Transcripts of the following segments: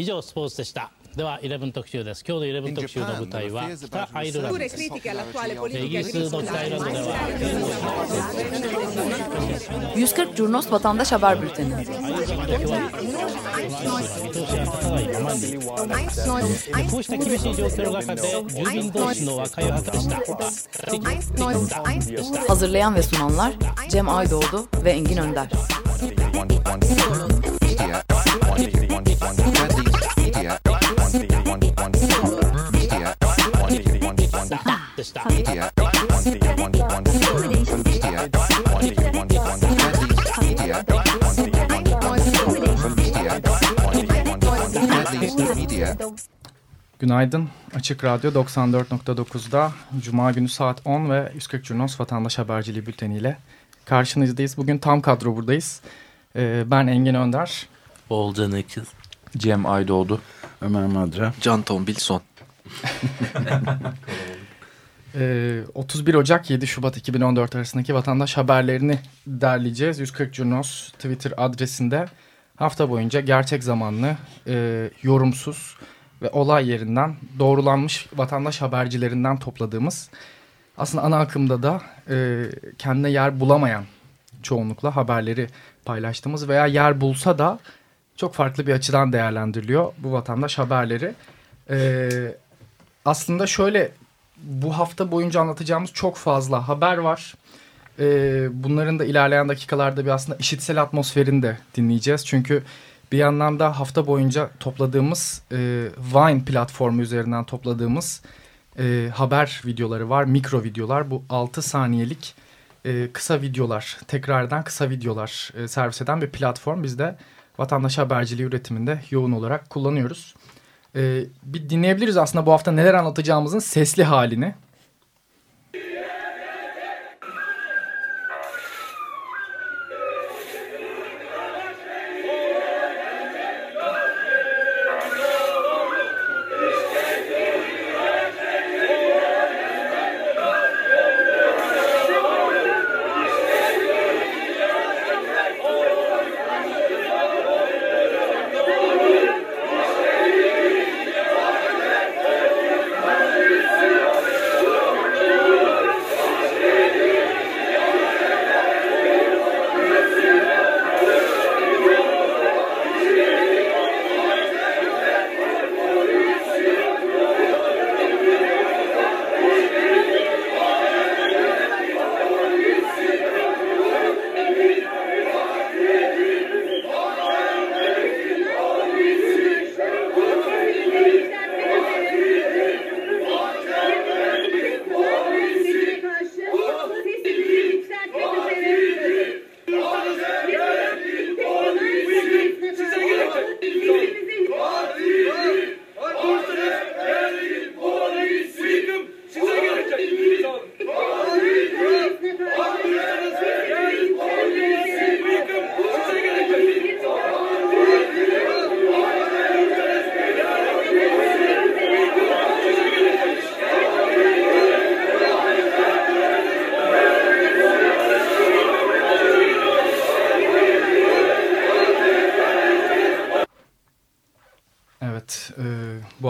以上スポーツでしたでは11特集です今日の11特集の舞台は北アイルランドですイギリスの北アイルランドでは140 Curnos Vatandaş Haber Bülteni こうした厳しい状況の中で住民同士の和解を図りました Hazırlayan ve sunanlar Cem Aydoğdu ve Engin Önder Günaydın. Açık Radyo 94.9'da Cuma günü saat 10 ve 140 Curnos Vatandaş Haberciliği Bülteni ile karşınızdayız. Bugün tam kadro buradayız. Ee, ben Engin Önder. Oğulcan Ekiz. Cem Aydoğdu. Ömer Madra. Can Tombilson. Ee, 31 Ocak 7 Şubat 2014 arasındaki vatandaş haberlerini derleyeceğiz. 140 Curnos Twitter adresinde hafta boyunca gerçek zamanlı, e, yorumsuz ve olay yerinden doğrulanmış vatandaş habercilerinden topladığımız aslında ana akımda da e, kendine yer bulamayan çoğunlukla haberleri paylaştığımız veya yer bulsa da çok farklı bir açıdan değerlendiriliyor bu vatandaş haberleri. E, aslında şöyle bu hafta boyunca anlatacağımız çok fazla haber var. Ee, bunların da ilerleyen dakikalarda bir aslında işitsel atmosferini de dinleyeceğiz. Çünkü bir yandan da hafta boyunca topladığımız e, Vine platformu üzerinden topladığımız e, haber videoları var. Mikro videolar bu 6 saniyelik e, kısa videolar, tekrardan kısa videolar e, servis eden bir platform. Biz de vatandaş haberciliği üretiminde yoğun olarak kullanıyoruz. Ee, bir dinleyebiliriz aslında bu hafta neler anlatacağımızın sesli halini.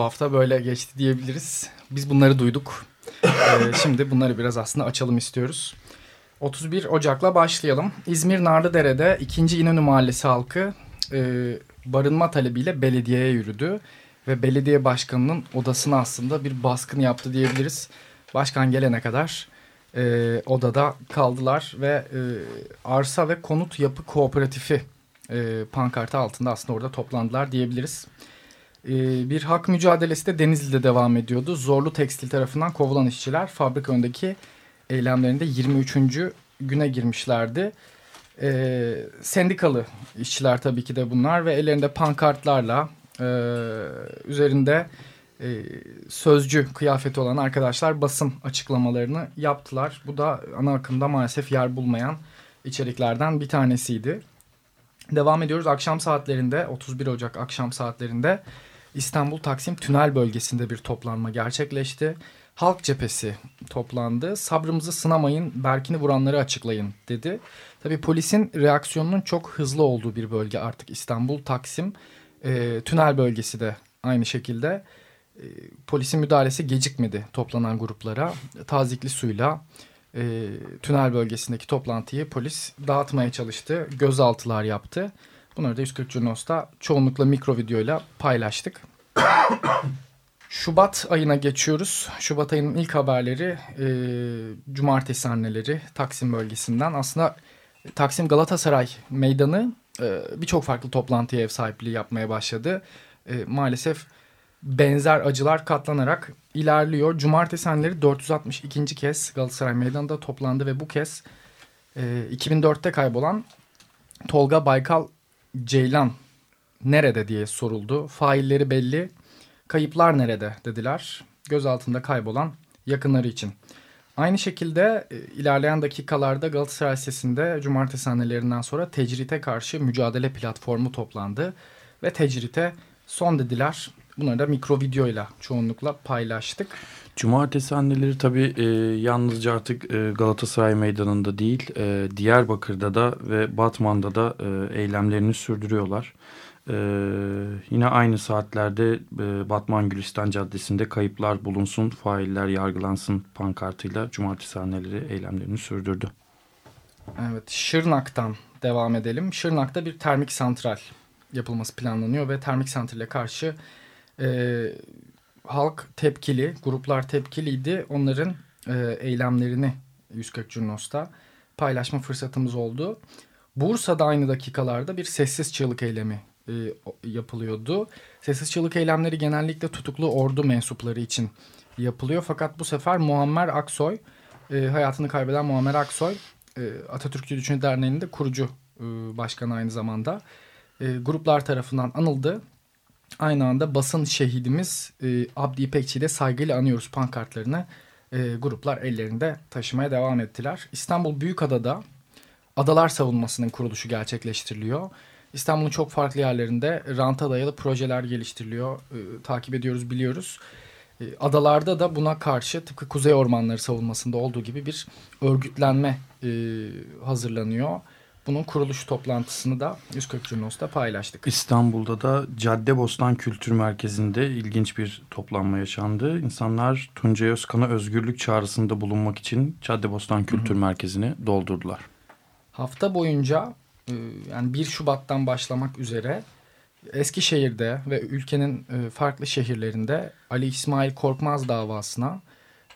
Bu hafta böyle geçti diyebiliriz. Biz bunları duyduk. E, şimdi bunları biraz aslında açalım istiyoruz. 31 Ocak'la başlayalım. İzmir Narlıdere'de 2. İnönü Mahallesi halkı e, barınma talebiyle belediyeye yürüdü. Ve belediye başkanının odasına aslında bir baskın yaptı diyebiliriz. Başkan gelene kadar e, odada kaldılar ve e, arsa ve konut yapı kooperatifi e, pankartı altında aslında orada toplandılar diyebiliriz. E, bir hak mücadelesi de Denizli'de devam ediyordu. Zorlu Tekstil tarafından kovulan işçiler fabrika önündeki eylemlerinde 23. güne girmişlerdi. E, sendikalı işçiler tabii ki de bunlar ve ellerinde pankartlarla e, üzerinde e, sözcü kıyafeti olan arkadaşlar basın açıklamalarını yaptılar. Bu da ana akımda maalesef yer bulmayan içeriklerden bir tanesiydi. Devam ediyoruz akşam saatlerinde 31 Ocak akşam saatlerinde İstanbul Taksim Tünel bölgesinde bir toplanma gerçekleşti. Halk cephesi toplandı. Sabrımızı sınamayın, Berkin'i vuranları açıklayın dedi. Tabii polisin reaksiyonunun çok hızlı olduğu bir bölge artık İstanbul Taksim. E, tünel bölgesi de aynı şekilde. E, polisin müdahalesi gecikmedi toplanan gruplara. Tazikli suyla e, tünel bölgesindeki toplantıyı polis dağıtmaya çalıştı. Gözaltılar yaptı. Bunları da 140 Curnos'ta çoğunlukla mikro videoyla paylaştık. Şubat ayına geçiyoruz. Şubat ayının ilk haberleri e, cumartesi anneleri Taksim bölgesinden. Aslında Taksim Galatasaray meydanı e, birçok farklı toplantıya ev sahipliği yapmaya başladı. E, maalesef benzer acılar katlanarak ilerliyor. Cumartesi anneleri 462. kez Galatasaray meydanında toplandı ve bu kez e, 2004'te kaybolan Tolga Baykal Ceylan nerede diye soruldu. Failleri belli Kayıplar nerede dediler. Göz altında kaybolan yakınları için. Aynı şekilde e, ilerleyen dakikalarda Galatasaray Sesi'nde cumartesi annelerinden sonra tecrite karşı mücadele platformu toplandı. Ve tecrite son dediler. Bunları da mikro videoyla çoğunlukla paylaştık. Cumartesi anneleri tabii e, yalnızca artık e, Galatasaray Meydanı'nda değil, e, Diyarbakır'da da ve Batman'da da e, eylemlerini sürdürüyorlar. Ee, yine aynı saatlerde e, Batman Gülistan Caddesi'nde kayıplar bulunsun, failler yargılansın pankartıyla cumartesi haneleri eylemlerini sürdürdü. Evet, Şırnak'tan devam edelim. Şırnak'ta bir termik santral yapılması planlanıyor ve termik santrale karşı e, halk tepkili, gruplar tepkiliydi. Onların e, eylemlerini 140 Curnos'ta paylaşma fırsatımız oldu. Bursa'da aynı dakikalarda bir sessiz çığlık eylemi e, yapılıyordu. Sessiz çığlık eylemleri genellikle tutuklu ordu mensupları için yapılıyor. Fakat bu sefer Muammer Aksoy, e, hayatını kaybeden Muammer Aksoy, e, Atatürkçü Düşünce Derneği'nin de kurucu e, başkanı aynı zamanda. E, gruplar tarafından anıldı. Aynı anda basın şehidimiz e, Abdi İpekçi'yi de saygıyla anıyoruz pankartlarını. E, gruplar ellerinde taşımaya devam ettiler. İstanbul Büyükada'da Adalar Savunması'nın kuruluşu gerçekleştiriliyor. İstanbul'un çok farklı yerlerinde ranta dayalı projeler geliştiriliyor. E, takip ediyoruz, biliyoruz. E, adalarda da buna karşı tıpkı Kuzey Ormanları savunmasında olduğu gibi bir örgütlenme e, hazırlanıyor. Bunun kuruluş toplantısını da 140 Curnos'ta paylaştık. İstanbul'da da Caddebostan Kültür Merkezi'nde ilginç bir toplanma yaşandı. İnsanlar Tuncay Özkan'a özgürlük çağrısında bulunmak için Caddebostan Kültür Hı -hı. Merkezi'ni doldurdular. Hafta boyunca ee, yani 1 Şubat'tan başlamak üzere Eskişehir'de ve ülkenin e, farklı şehirlerinde Ali İsmail Korkmaz davasına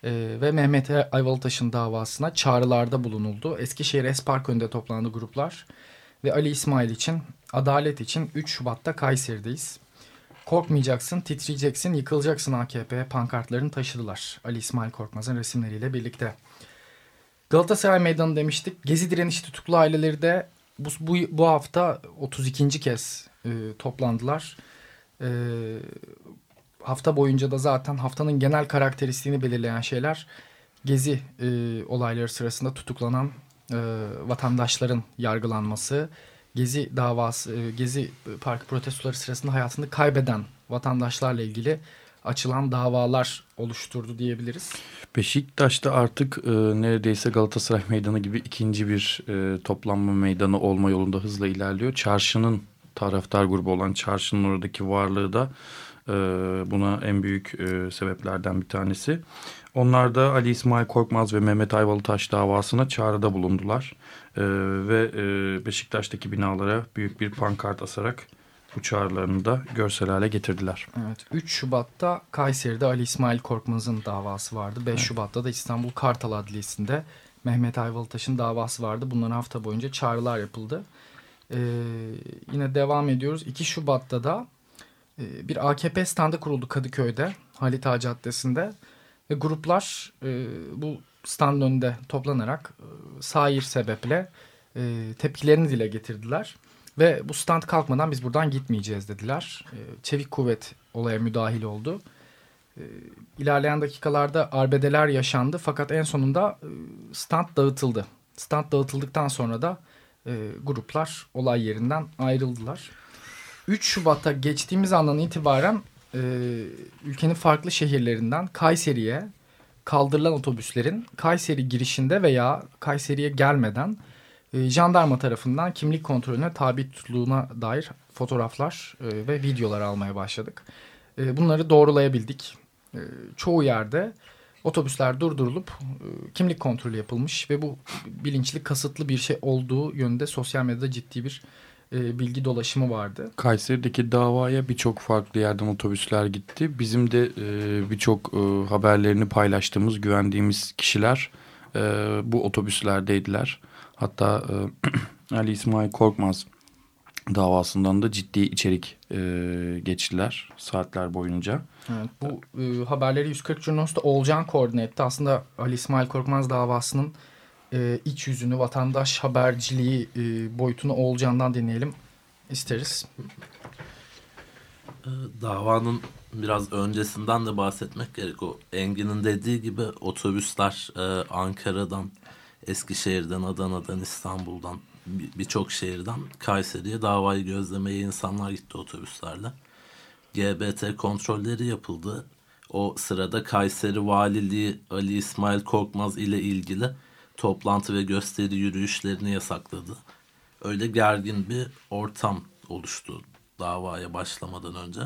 e, ve Mehmet Ayvalıtaş'ın davasına çağrılarda bulunuldu. Eskişehir Espark önünde toplandı gruplar ve Ali İsmail için, adalet için 3 Şubat'ta Kayseri'deyiz. Korkmayacaksın, titreyeceksin, yıkılacaksın AKP pankartlarını taşıdılar. Ali İsmail Korkmaz'ın resimleriyle birlikte. Galatasaray Meydanı demiştik. Gezi direnişi tutuklu aileleri de bu, bu, bu hafta 32. kez e, toplandılar. E, hafta boyunca da zaten haftanın genel karakteristiğini belirleyen şeyler gezi e, olayları sırasında tutuklanan e, vatandaşların yargılanması, gezi davası, e, gezi parkı protestoları sırasında hayatını kaybeden vatandaşlarla ilgili açılan davalar oluşturdu diyebiliriz. Beşiktaş'ta artık e, neredeyse Galatasaray Meydanı gibi ikinci bir e, toplanma meydanı olma yolunda hızla ilerliyor. Çarşının taraftar grubu olan çarşının oradaki varlığı da e, buna en büyük e, sebeplerden bir tanesi. Onlar da Ali İsmail Korkmaz ve Mehmet Ayvalıtaş davasına çağrıda bulundular. E, ve e, Beşiktaş'taki binalara büyük bir pankart asarak bu çağrılarını da görsel hale getirdiler. Evet, 3 Şubat'ta Kayseri'de Ali İsmail Korkmaz'ın davası vardı. 5 evet. Şubat'ta da İstanbul Kartal Adliyesi'nde Mehmet Ayvalıtaş'ın davası vardı. Bunların hafta boyunca çağrılar yapıldı. Ee, yine devam ediyoruz. 2 Şubat'ta da bir AKP standı kuruldu Kadıköy'de, Halit Ağa Caddesi'nde. Ve gruplar e, bu stand önünde toplanarak e, sair sebeple e, tepkilerini dile getirdiler. Ve bu stand kalkmadan biz buradan gitmeyeceğiz dediler. Ee, çevik kuvvet olaya müdahil oldu. Ee, ilerleyen dakikalarda arbedeler yaşandı fakat en sonunda e, stand dağıtıldı. Stand dağıtıldıktan sonra da e, gruplar olay yerinden ayrıldılar. 3 Şubat'ta geçtiğimiz andan itibaren e, ülkenin farklı şehirlerinden Kayseri'ye kaldırılan otobüslerin Kayseri girişinde veya Kayseri'ye gelmeden e, jandarma tarafından kimlik kontrolüne tabi tutulduğuna dair fotoğraflar e, ve videolar almaya başladık. E, bunları doğrulayabildik. E, çoğu yerde otobüsler durdurulup e, kimlik kontrolü yapılmış ve bu bilinçli kasıtlı bir şey olduğu yönünde sosyal medyada ciddi bir e, bilgi dolaşımı vardı. Kayseri'deki davaya birçok farklı yerden otobüsler gitti. Bizim de e, birçok e, haberlerini paylaştığımız, güvendiğimiz kişiler e, bu otobüslerdeydiler. Hatta e, Ali İsmail Korkmaz davasından da ciddi içerik e, geçtiler saatler boyunca. Evet, bu e, haberleri 140 Curnos'ta Olcan koordine etti. Aslında Ali İsmail Korkmaz davasının e, iç yüzünü, vatandaş haberciliği e, boyutunu Olcan'dan dinleyelim isteriz. E, davanın biraz öncesinden de bahsetmek gerek. O Engin'in dediği gibi otobüsler e, Ankara'dan, Eskişehir'den, Adana'dan, İstanbul'dan birçok şehirden Kayseri'ye davayı gözlemeye insanlar gitti otobüslerle. GBT kontrolleri yapıldı. O sırada Kayseri Valiliği Ali İsmail Korkmaz ile ilgili toplantı ve gösteri yürüyüşlerini yasakladı. Öyle gergin bir ortam oluştu davaya başlamadan önce.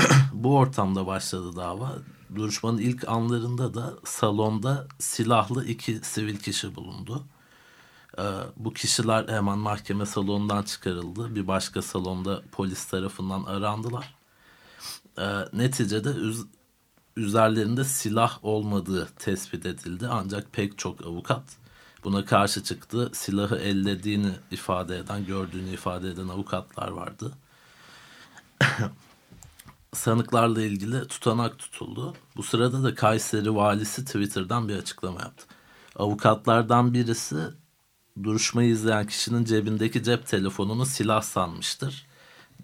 Bu ortamda başladı dava. Duruşmanın ilk anlarında da salonda silahlı iki sivil kişi bulundu. Ee, bu kişiler hemen mahkeme salonundan çıkarıldı. Bir başka salonda polis tarafından arandılar. Ee, neticede üzerlerinde silah olmadığı tespit edildi. Ancak pek çok avukat buna karşı çıktı. Silahı ellediğini ifade eden, gördüğünü ifade eden avukatlar vardı. Sanıklarla ilgili tutanak tutuldu. Bu sırada da Kayseri valisi Twitter'dan bir açıklama yaptı. Avukatlardan birisi duruşmayı izleyen kişinin cebindeki cep telefonunu silah sanmıştır.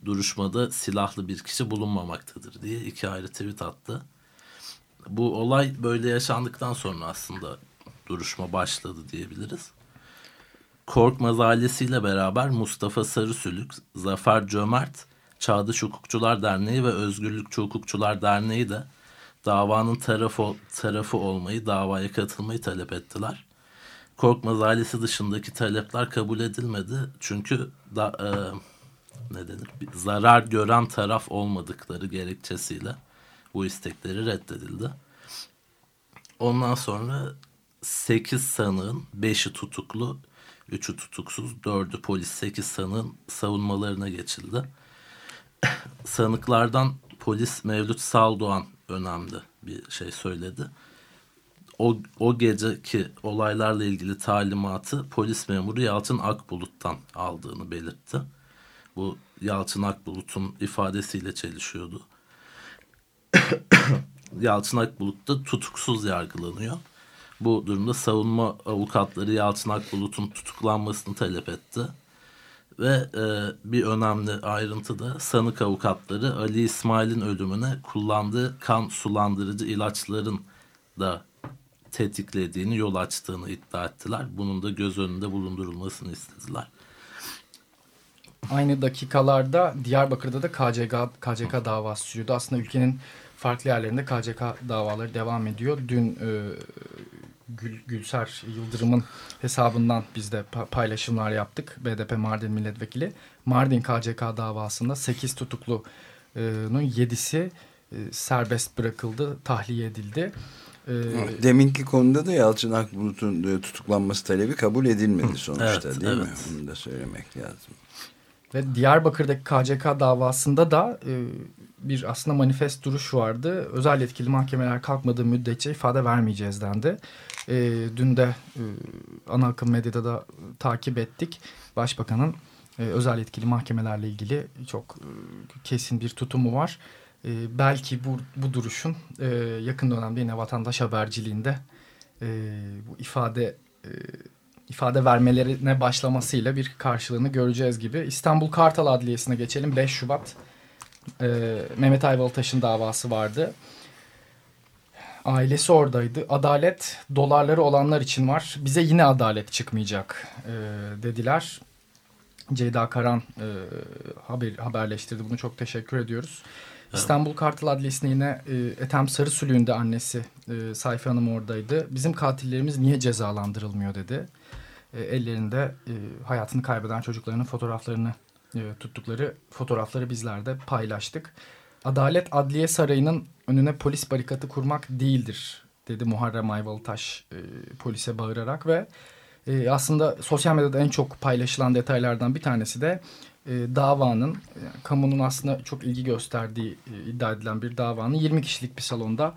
Duruşmada silahlı bir kişi bulunmamaktadır diye iki ayrı tweet attı. Bu olay böyle yaşandıktan sonra aslında duruşma başladı diyebiliriz. Korkmaz ailesiyle beraber Mustafa Sarısülük, Zafer Cömert, Çağdaş Hukukçular Derneği ve Özgürlükçü Hukukçular Derneği de davanın tarafı, tarafı olmayı, davaya katılmayı talep ettiler. Korkmaz ailesi dışındaki talepler kabul edilmedi. Çünkü da, e, ne denir? zarar gören taraf olmadıkları gerekçesiyle bu istekleri reddedildi. Ondan sonra 8 sanığın 5'i tutuklu, 3'ü tutuksuz, 4'ü polis 8 sanığın savunmalarına geçildi. Sanıklardan polis Mevlüt Saldoğan önemli bir şey söyledi. O, o geceki olaylarla ilgili talimatı polis memuru Yalçın Akbulut'tan aldığını belirtti. Bu Yalçın Akbulut'un ifadesiyle çelişiyordu. Yalçın Akbulut da tutuksuz yargılanıyor. Bu durumda savunma avukatları Yalçın Akbulut'un tutuklanmasını talep etti. Ve e, bir önemli ayrıntı da sanık avukatları Ali İsmail'in ölümüne kullandığı kan sulandırıcı ilaçların da tetiklediğini, yol açtığını iddia ettiler. Bunun da göz önünde bulundurulmasını istediler. Aynı dakikalarda Diyarbakır'da da KCK, KCK davası sürüyordu. Aslında ülkenin farklı yerlerinde KCK davaları devam ediyor. Dün e, Gül, Gülser Yıldırım'ın hesabından biz de paylaşımlar yaptık. BDP Mardin Milletvekili. Mardin KCK davasında 8 tutuklunun 7'si e, serbest bırakıldı, tahliye edildi. E, Deminki konuda da Yalçın Akbulut'un tutuklanması talebi kabul edilmedi sonuçta evet, değil evet. mi? Bunu da söylemek lazım. Ve Diyarbakır'daki KCK davasında da e, bir aslında manifest duruş vardı. Özel yetkili mahkemeler kalkmadığı müddetçe ifade vermeyeceğiz dendi. E, dün de e, ana akım medyada da takip ettik. Başbakanın e, özel yetkili mahkemelerle ilgili çok e, kesin bir tutumu var. E, belki bu, bu duruşun e, yakın dönemde yine vatandaş haberciliğinde e, bu ifade e, ifade vermelerine başlamasıyla bir karşılığını göreceğiz gibi. İstanbul Kartal Adliyesi'ne geçelim. 5 Şubat e, Mehmet Ayvalıtaş'ın davası vardı. Ailesi oradaydı. Adalet dolarları olanlar için var. Bize yine adalet çıkmayacak e, dediler. Ceyda Karan e, haber, haberleştirdi. Bunu çok teşekkür ediyoruz. İstanbul Kartal Adliyesi'ne yine e, Ethem Sarısülüğün de annesi e, Sayfi Hanım oradaydı. Bizim katillerimiz niye cezalandırılmıyor dedi. E, ellerinde e, hayatını kaybeden çocuklarının fotoğraflarını e, tuttukları fotoğrafları bizler de paylaştık. Adalet Adliye Sarayı'nın önüne polis barikatı kurmak değildir dedi Muharrem Ayvalıtaş e, polise bağırarak ve e, aslında sosyal medyada en çok paylaşılan detaylardan bir tanesi de e, davanın, e, kamunun aslında çok ilgi gösterdiği e, iddia edilen bir davanın 20 kişilik bir salonda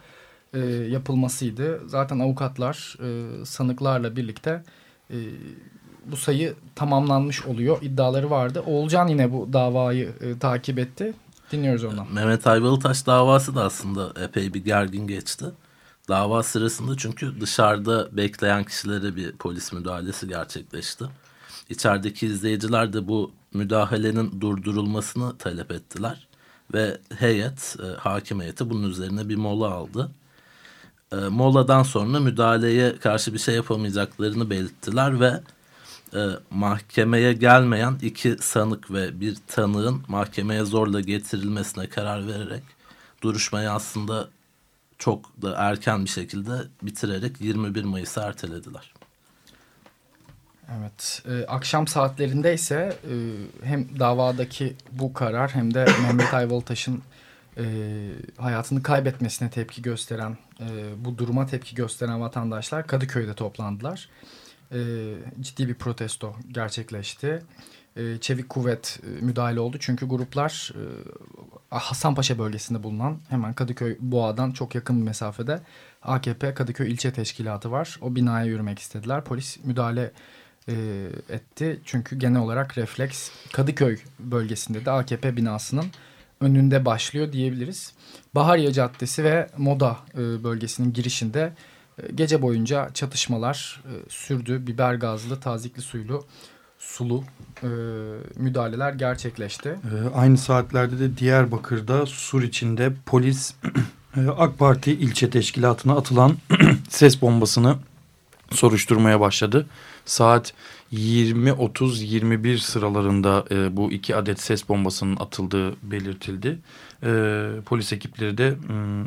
e, yapılmasıydı. Zaten avukatlar e, sanıklarla birlikte e, bu sayı tamamlanmış oluyor iddiaları vardı. Oğulcan yine bu davayı e, takip etti. Dinliyoruz ondan. Mehmet Ayvalıtaş davası da aslında epey bir gergin geçti. Dava sırasında çünkü dışarıda bekleyen kişilere bir polis müdahalesi gerçekleşti. İçerideki izleyiciler de bu müdahalenin durdurulmasını talep ettiler. Ve heyet, e, hakim heyeti bunun üzerine bir mola aldı. E, moladan sonra müdahaleye karşı bir şey yapamayacaklarını belirttiler ve e, mahkemeye gelmeyen iki sanık ve bir tanığın mahkemeye zorla getirilmesine karar vererek duruşmayı aslında çok da erken bir şekilde bitirerek 21 Mayıs'a ertelediler. Evet, e, akşam saatlerinde ise e, hem davadaki bu karar hem de Mehmet Ayvalıtaş'ın e, hayatını kaybetmesine tepki gösteren, e, bu duruma tepki gösteren vatandaşlar Kadıköy'de toplandılar. E, ciddi bir protesto gerçekleşti. E, çevik kuvvet e, müdahale oldu çünkü gruplar e, Hasanpaşa bölgesinde bulunan hemen Kadıköy Boğa'dan çok yakın bir mesafede AKP Kadıköy İlçe Teşkilatı var. O binaya yürümek istediler. Polis müdahale e, etti. Çünkü genel olarak refleks Kadıköy bölgesinde de AKP binasının önünde başlıyor diyebiliriz. Bahariye Caddesi ve Moda e, bölgesinin girişinde e, gece boyunca çatışmalar e, sürdü. Biber gazlı, tazikli suylu, sulu e, müdahaleler gerçekleşti. E, aynı saatlerde de Diyarbakır'da Sur içinde polis e, AK Parti ilçe teşkilatına atılan ses bombasını soruşturmaya başladı. Saat 20-30-21 sıralarında e, bu iki adet ses bombasının atıldığı belirtildi. E, polis ekipleri de e,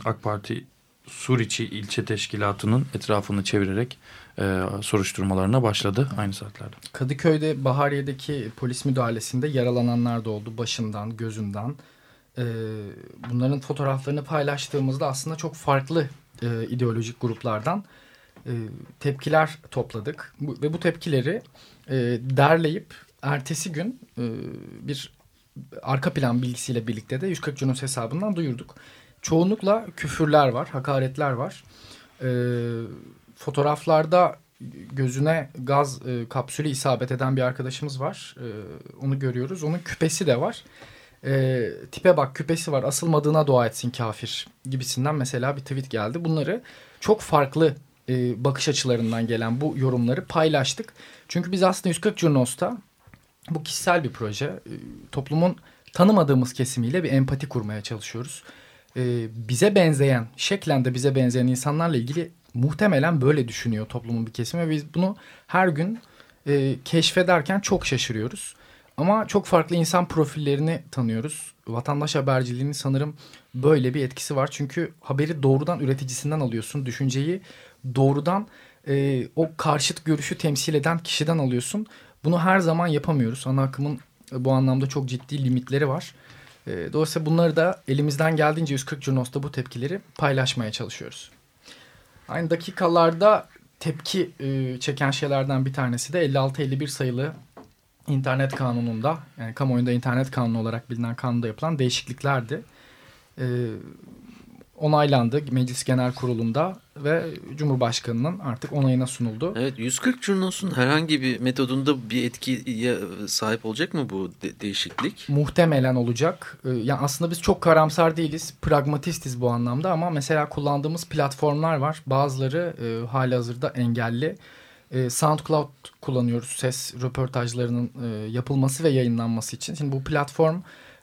AK Parti Suriçi ilçe teşkilatının etrafını çevirerek e, soruşturmalarına başladı aynı saatlerde. Kadıköy'de Bahariye'deki polis müdahalesinde yaralananlar da oldu başından, gözünden. E, bunların fotoğraflarını paylaştığımızda aslında çok farklı e, ideolojik gruplardan e, tepkiler topladık. Bu, ve bu tepkileri e, derleyip ertesi gün e, bir arka plan bilgisiyle birlikte de 140 Cunos hesabından duyurduk. Çoğunlukla küfürler var, hakaretler var. E, fotoğraflarda gözüne gaz e, kapsülü isabet eden bir arkadaşımız var. E, onu görüyoruz. Onun küpesi de var. E, tipe bak küpesi var asılmadığına dua etsin kafir gibisinden mesela bir tweet geldi. Bunları çok farklı e, bakış açılarından gelen bu yorumları paylaştık. Çünkü biz aslında 140 Curnos'ta bu kişisel bir proje. E, toplumun tanımadığımız kesimiyle bir empati kurmaya çalışıyoruz. E, bize benzeyen, şeklen de bize benzeyen insanlarla ilgili muhtemelen böyle düşünüyor toplumun bir kesimi. Ve biz bunu her gün e, keşfederken çok şaşırıyoruz. Ama çok farklı insan profillerini tanıyoruz. Vatandaş haberciliğinin sanırım böyle bir etkisi var. Çünkü haberi doğrudan üreticisinden alıyorsun. Düşünceyi doğrudan e, o karşıt görüşü temsil eden kişiden alıyorsun. Bunu her zaman yapamıyoruz. Ana akımın e, bu anlamda çok ciddi limitleri var. E, dolayısıyla bunları da elimizden geldiğince 140 Curnos'ta bu tepkileri paylaşmaya çalışıyoruz. Aynı dakikalarda tepki e, çeken şeylerden bir tanesi de 56-51 sayılı internet kanununda yani kamuoyunda internet kanunu olarak bilinen kanunda yapılan değişikliklerdi. E, onaylandı Meclis Genel Kurulu'nda ve Cumhurbaşkanı'nın artık onayına sunuldu. Evet 140 Curnos'un herhangi bir metodunda bir etkiye sahip olacak mı bu de değişiklik? Muhtemelen olacak. Ee, yani aslında biz çok karamsar değiliz. Pragmatistiz bu anlamda ama mesela kullandığımız platformlar var. Bazıları e, hali hazırda engelli. E, SoundCloud kullanıyoruz ses röportajlarının e, yapılması ve yayınlanması için. Şimdi bu platform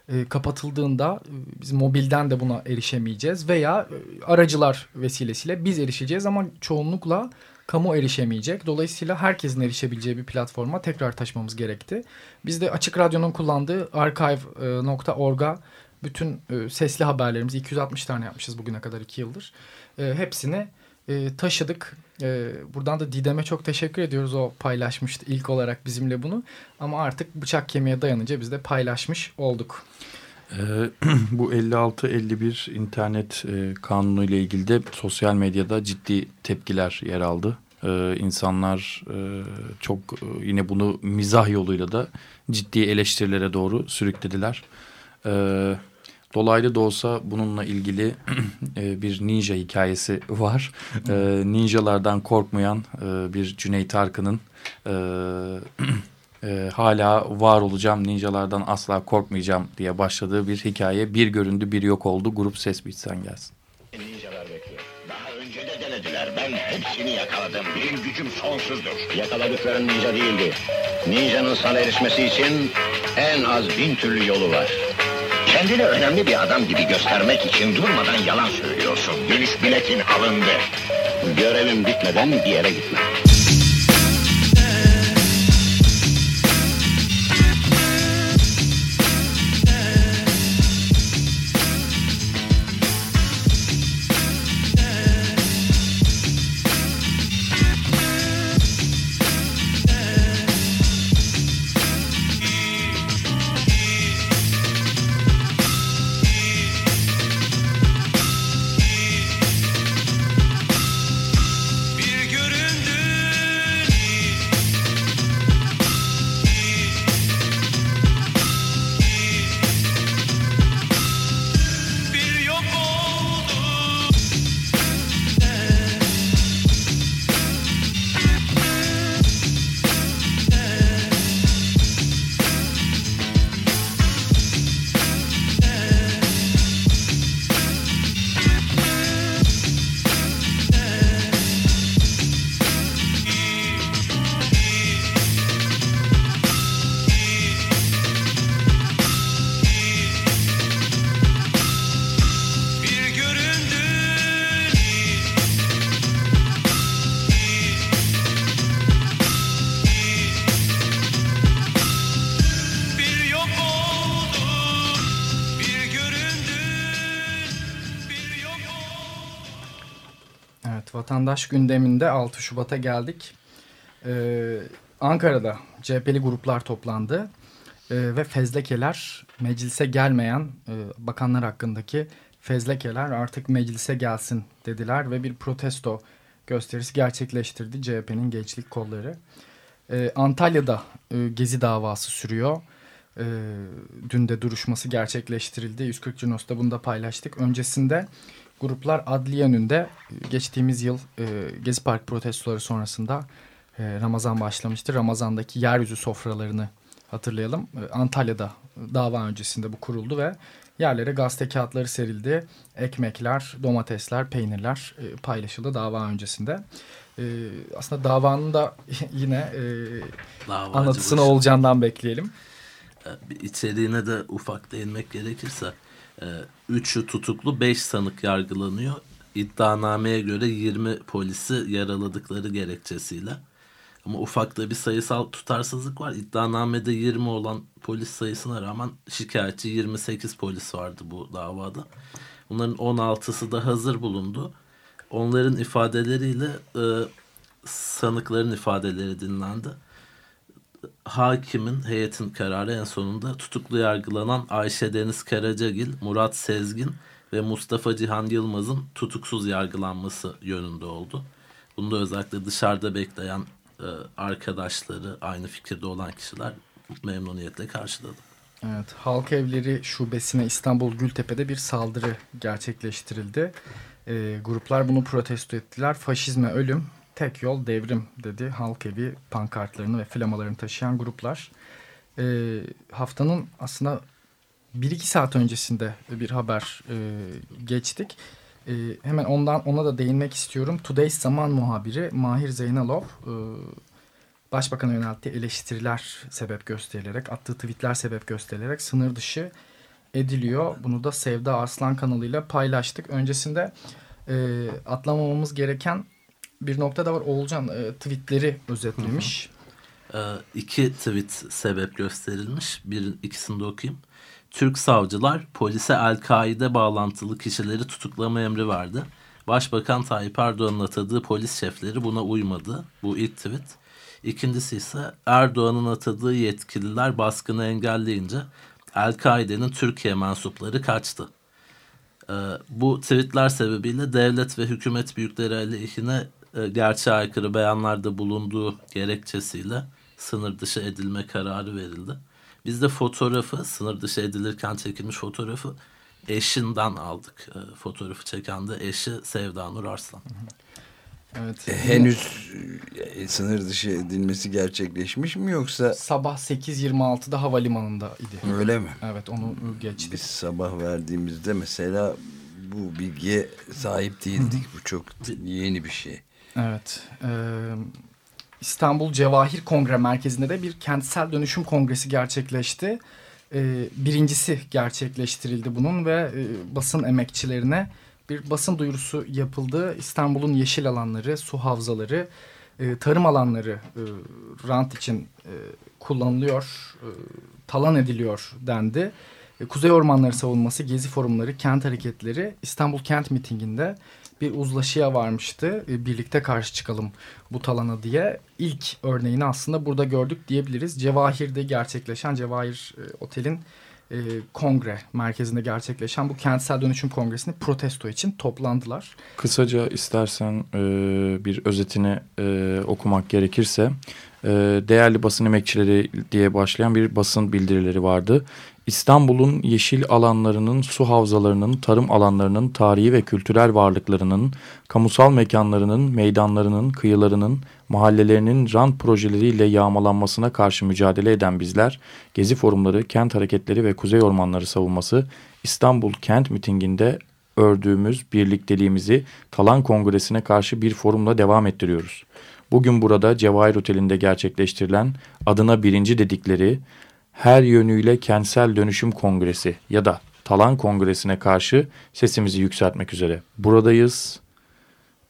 e, kapatıldığında e, biz mobilden de buna erişemeyeceğiz veya e, aracılar vesilesiyle biz erişeceğiz ama çoğunlukla kamu erişemeyecek. Dolayısıyla herkesin erişebileceği bir platforma tekrar taşımamız gerekti. Biz de Açık Radyo'nun kullandığı archive.org'a bütün e, sesli haberlerimizi 260 tane yapmışız bugüne kadar 2 yıldır. Hepsini taşıdık. E, buradan da Didem'e çok teşekkür ediyoruz. O paylaşmıştı ilk olarak bizimle bunu. Ama artık bıçak kemiğe dayanınca biz de paylaşmış olduk. Ee, bu 56-51 internet e, kanunu ile ilgili de sosyal medyada ciddi tepkiler yer aldı. Ee, insanlar e, çok e, yine bunu mizah yoluyla da ciddi eleştirilere doğru sürüklediler. Ee, dolaylı da olsa bununla ilgili e, bir ninja hikayesi var. Ee, ninjalardan korkmayan e, bir Cüneyt Arkın'ın... E, e, hala var olacağım ninjalardan asla korkmayacağım diye başladığı bir hikaye. Bir göründü bir yok oldu grup ses bitsen gelsin. Ninjalar. Daha önce de denediler. Ben hepsini yakaladım. Benim gücüm sonsuzdur. Yakaladıkların ninja değildi. Ninjanın sana erişmesi için en az bin türlü yolu var. Kendini önemli bir adam gibi göstermek için durmadan yalan söylüyorsun. Dönüş biletin alındı. Görevim bitmeden bir yere gitmem. Vatandaş gündeminde 6 Şubat'a geldik. Ee, Ankara'da CHP'li gruplar toplandı ee, ve fezlekeler meclise gelmeyen e, bakanlar hakkındaki fezlekeler artık meclise gelsin dediler ve bir protesto gösterisi gerçekleştirdi CHP'nin gençlik kolları. Ee, Antalya'da e, gezi davası sürüyor. Ee, dün de duruşması gerçekleştirildi. 140 Cinos'ta bunu da paylaştık. Öncesinde gruplar adliye önünde geçtiğimiz yıl e, Gezi Park protestoları sonrasında e, Ramazan başlamıştı. Ramazan'daki yeryüzü sofralarını hatırlayalım. E, Antalya'da dava öncesinde bu kuruldu ve yerlere gazete kağıtları serildi. Ekmekler, domatesler, peynirler e, paylaşıldı dava öncesinde. E, aslında davanın da yine e, anlatısını olacağından bekleyelim. E, içeriğine de ufak değinmek gerekirse e, üçü tutuklu, beş sanık yargılanıyor. İddianameye göre 20 polisi yaraladıkları gerekçesiyle. Ama ufakta bir sayısal tutarsızlık var. İddianamede 20 olan polis sayısına rağmen şikayetçi 28 polis vardı bu davada. Bunların 16'sı da hazır bulundu. Onların ifadeleriyle e, sanıkların ifadeleri dinlendi hakimin heyetin kararı en sonunda tutuklu yargılanan Ayşe Deniz Karacagil, Murat Sezgin ve Mustafa Cihan Yılmaz'ın tutuksuz yargılanması yönünde oldu. Bunda özellikle dışarıda bekleyen e, arkadaşları, aynı fikirde olan kişiler memnuniyetle karşıladı. Evet, Halk Evleri Şubesi'ne İstanbul Gültepe'de bir saldırı gerçekleştirildi. E, gruplar bunu protesto ettiler. Faşizme ölüm, tek yol devrim dedi halk evi pankartlarını ve flamalarını taşıyan gruplar. E, haftanın aslında bir iki saat öncesinde bir haber e, geçtik. E, hemen ondan ona da değinmek istiyorum. Today's Zaman muhabiri Mahir Zeynalov e, Başbakan'a yönelttiği eleştiriler sebep gösterilerek, attığı tweetler sebep gösterilerek sınır dışı ediliyor. Bunu da Sevda Arslan kanalıyla paylaştık. Öncesinde e, atlamamamız gereken bir nokta da var. Oğulcan e, tweetleri özetlemiş. Hı hı. E, iki tweet sebep gösterilmiş. Bir, ikisini de okuyayım. Türk savcılar polise El-Kaide bağlantılı kişileri tutuklama emri verdi. Başbakan Tayyip Erdoğan'ın atadığı polis şefleri buna uymadı. Bu ilk tweet. İkincisi ise Erdoğan'ın atadığı yetkililer baskını engelleyince El-Kaide'nin Türkiye mensupları kaçtı. Ee, bu tweetler sebebiyle devlet ve hükümet büyükleri aleyhine gerçeğe aykırı beyanlarda bulunduğu gerekçesiyle sınır dışı edilme kararı verildi. Biz de fotoğrafı sınır dışı edilirken çekilmiş fotoğrafı eşinden aldık. E, fotoğrafı çeken de eşi Sevda Nur Arslan. Evet. E, henüz e, sınır dışı edilmesi gerçekleşmiş mi yoksa? Sabah 8.26'da havalimanında idi. Öyle mi? Evet onu geçtik. Biz sabah verdiğimizde mesela bu bilgiye sahip değildik. bu çok yeni bir şey. Evet. E, İstanbul Cevahir Kongre Merkezi'nde de bir kentsel dönüşüm kongresi gerçekleşti. E, birincisi gerçekleştirildi bunun ve e, basın emekçilerine bir basın duyurusu yapıldı. İstanbul'un yeşil alanları, su havzaları, e, tarım alanları e, rant için e, kullanılıyor, e, talan ediliyor dendi. E, Kuzey Ormanları Savunması, Gezi Forumları, Kent Hareketleri İstanbul Kent Mitingi'nde bir uzlaşıya varmıştı. E, birlikte karşı çıkalım bu talana diye. İlk örneğini aslında burada gördük diyebiliriz. Cevahir'de gerçekleşen Cevahir e, Otel'in e, kongre merkezinde gerçekleşen bu kentsel dönüşüm kongresini protesto için toplandılar. Kısaca istersen bir özetini okumak gerekirse değerli basın emekçileri diye başlayan bir basın bildirileri vardı. İstanbul'un yeşil alanlarının, su havzalarının, tarım alanlarının, tarihi ve kültürel varlıklarının, kamusal mekanlarının, meydanlarının, kıyılarının, mahallelerinin rant projeleriyle yağmalanmasına karşı mücadele eden bizler, Gezi Forumları, Kent Hareketleri ve Kuzey Ormanları Savunması İstanbul Kent Mitinginde ördüğümüz birlikteliğimizi Talan Kongresi'ne karşı bir forumla devam ettiriyoruz. Bugün burada Cevahir Oteli'nde gerçekleştirilen adına birinci dedikleri her yönüyle kentsel dönüşüm kongresi ya da Talan Kongresi'ne karşı sesimizi yükseltmek üzere buradayız.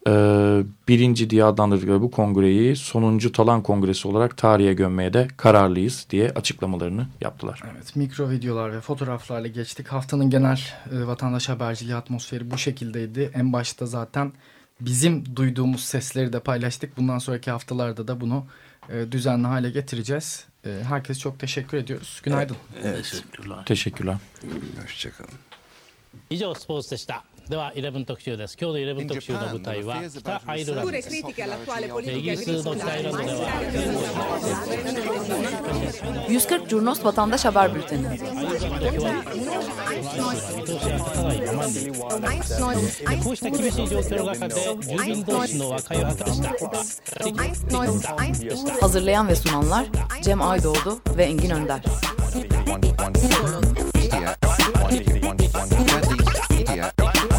Ee, birinci diye adlandırdıkları bu kongreyi sonuncu Talan Kongresi olarak tarihe gömmeye de kararlıyız diye açıklamalarını yaptılar. Evet mikro videolar ve fotoğraflarla geçtik. Haftanın genel e, vatandaş haberciliği atmosferi bu şekildeydi. En başta zaten bizim duyduğumuz sesleri de paylaştık. Bundan sonraki haftalarda da bunu e, düzenli hale getireceğiz. E, herkese çok teşekkür ediyoruz. Günaydın. Evet. Teşekkürler. Teşekkürler. Hoşçakalın. 以上スポーツでした では11特集です今日の11特集の舞台は北アイルランドですイギリスの北アイルランドでは140 Curnos Vatandaş Haber Bülteni 見通しが立たないままにこうした厳しい状況の中で住民同士の和解を図りしたでした Hazırlayan ve sunanlar Cem Aydoğdu ve Engin Önder.